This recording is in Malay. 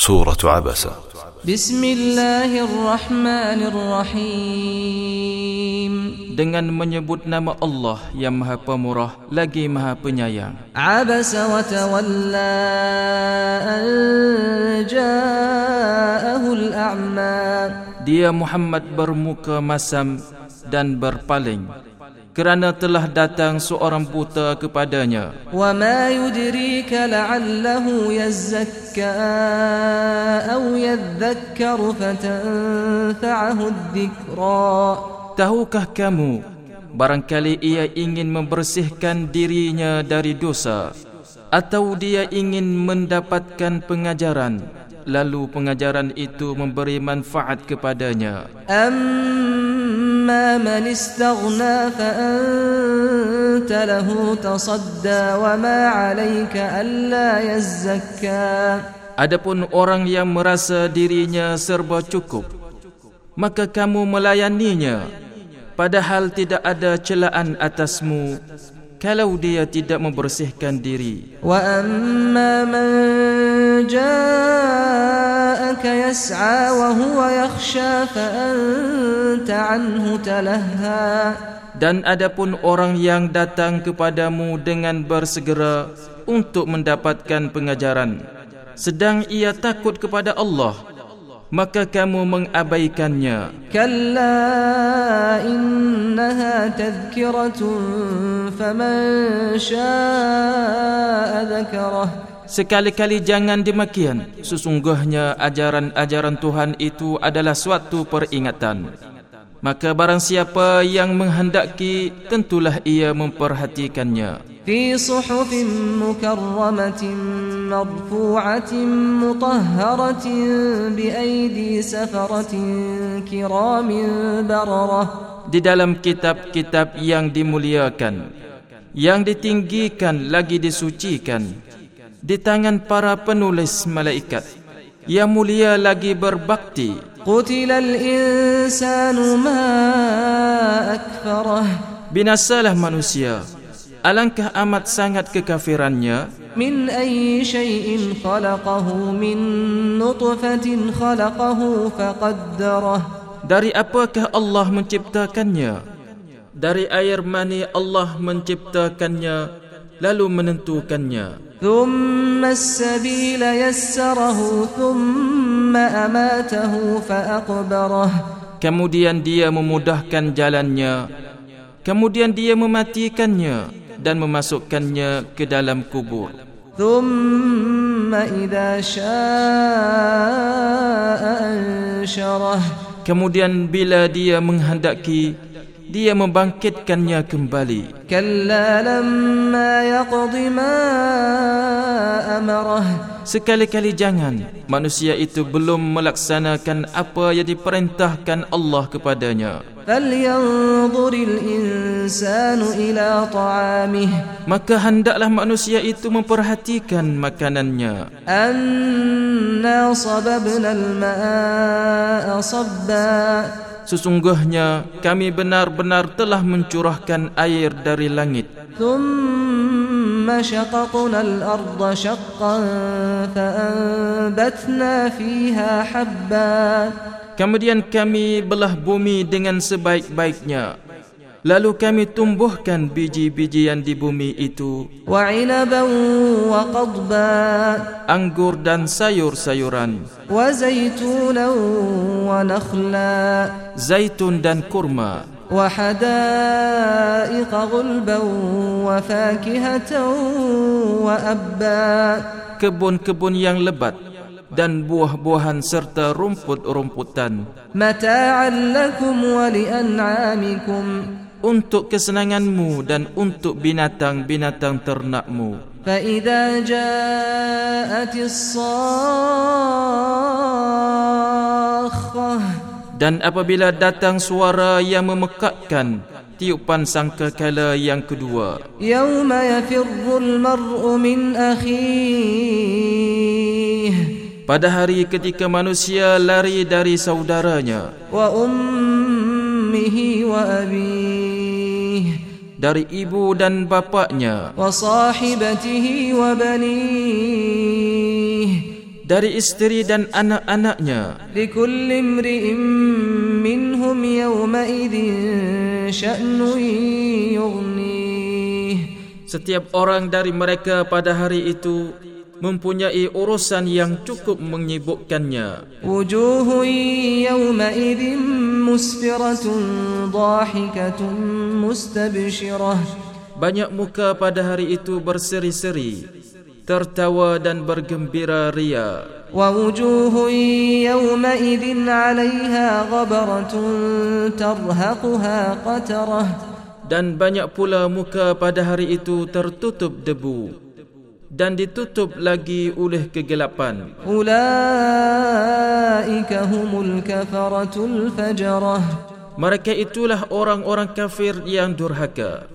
سورة عبسة بسم الله الرحمن الرحيم dengan menyebut nama Allah yang Maha Pemurah lagi Maha Penyayang. عبس وتولى أن جاءه الأعمى Dia Muhammad bermuka masam dan berpaling kerana telah datang seorang buta kepadanya. وَمَا يُدْرِيكَ لَعَلَّهُ يَزَّكَّى Tahukah kamu barangkali ia ingin membersihkan dirinya dari dosa atau dia ingin mendapatkan pengajaran lalu pengajaran itu memberi manfaat kepadanya? أَمَّا أما من استغنى فأنت له تصدى وما عليك ألا يزكى Adapun orang yang merasa dirinya serba cukup maka kamu melayaninya padahal tidak ada celaan atasmu kalau dia tidak membersihkan diri. Wa amma man ja'aka yas'a wa huwa yakhsha fa anta anhu talahha. Dan adapun orang yang datang kepadamu dengan bersegera untuk mendapatkan pengajaran sedang ia takut kepada Allah maka kamu mengabaikannya. Kalla innaha tadhkiratun faman syaa dzakarah. Sekali-kali jangan demikian. Sesungguhnya ajaran-ajaran Tuhan itu adalah suatu peringatan. Maka barang siapa yang menghendaki tentulah ia memperhatikannya. Fi suhufin mukarramatin مرفوعة مطهرة بأيدي سفرة كرام بررة Di dalam kitab-kitab yang dimuliakan, yang ditinggikan lagi disucikan, di tangan para penulis malaikat, yang mulia lagi berbakti, قتل الإنسان ما أكفره binasalah manusia. alangkah amat sangat kekafirannya? Min ayyi shay'in khalaqahu min nutfatin khalaqahu faqaddarah dari apakah Allah menciptakannya? Dari air mani Allah menciptakannya lalu menentukannya. Thumma as-sabila yassarahu thumma amatahu faqbarah kemudian dia memudahkan jalannya. Kemudian dia mematikannya dan memasukkannya ke dalam kubur. Kemudian bila dia menghendaki, dia membangkitkannya kembali. Kalla lama yaqdi ma amarah sekali-kali jangan manusia itu belum melaksanakan apa yang diperintahkan Allah kepadanya. Maka hendaklah manusia itu memperhatikan makanannya. Sesungguhnya kami benar-benar telah mencurahkan air dari langit. شققنا الأرض شقا فأنبتنا فيها حبا Kemudian kami belah bumi dengan sebaik-baiknya. Lalu kami tumbuhkan biji-bijian di bumi itu, وعنبا وقضبا anggur dan sayur-sayuran, وزيتونا ونخلا zaitun dan kurma, وحدائق غلبا وفاكهة وأبا kebun-kebun yang lebat dan buah-buahan serta rumput-rumputan متاعا لكم ولأنعامكم untuk kesenanganmu dan untuk binatang-binatang ternakmu. فإذا جاءت الصاخة dan apabila datang suara yang memekakkan tiupan sangkakala yang kedua. Yawma yafirrul mar'u min akhih. Pada hari ketika manusia lari dari saudaranya. Wa ummihi wa abih. Dari ibu dan bapaknya. Wa sahibatihi wa banih dari istri dan anak-anaknya. Setiap orang dari mereka pada hari itu mempunyai urusan yang cukup menyibukkannya. Banyak muka pada hari itu berseri-seri tertawa dan bergembira ria. ووجوه يومئذ عليها غبرة ترهقها قترة Dan banyak pula muka pada hari itu tertutup debu dan ditutup lagi oleh kegelapan. أولئك هم الكفرة الفجرة Mereka itulah orang-orang kafir yang durhaka.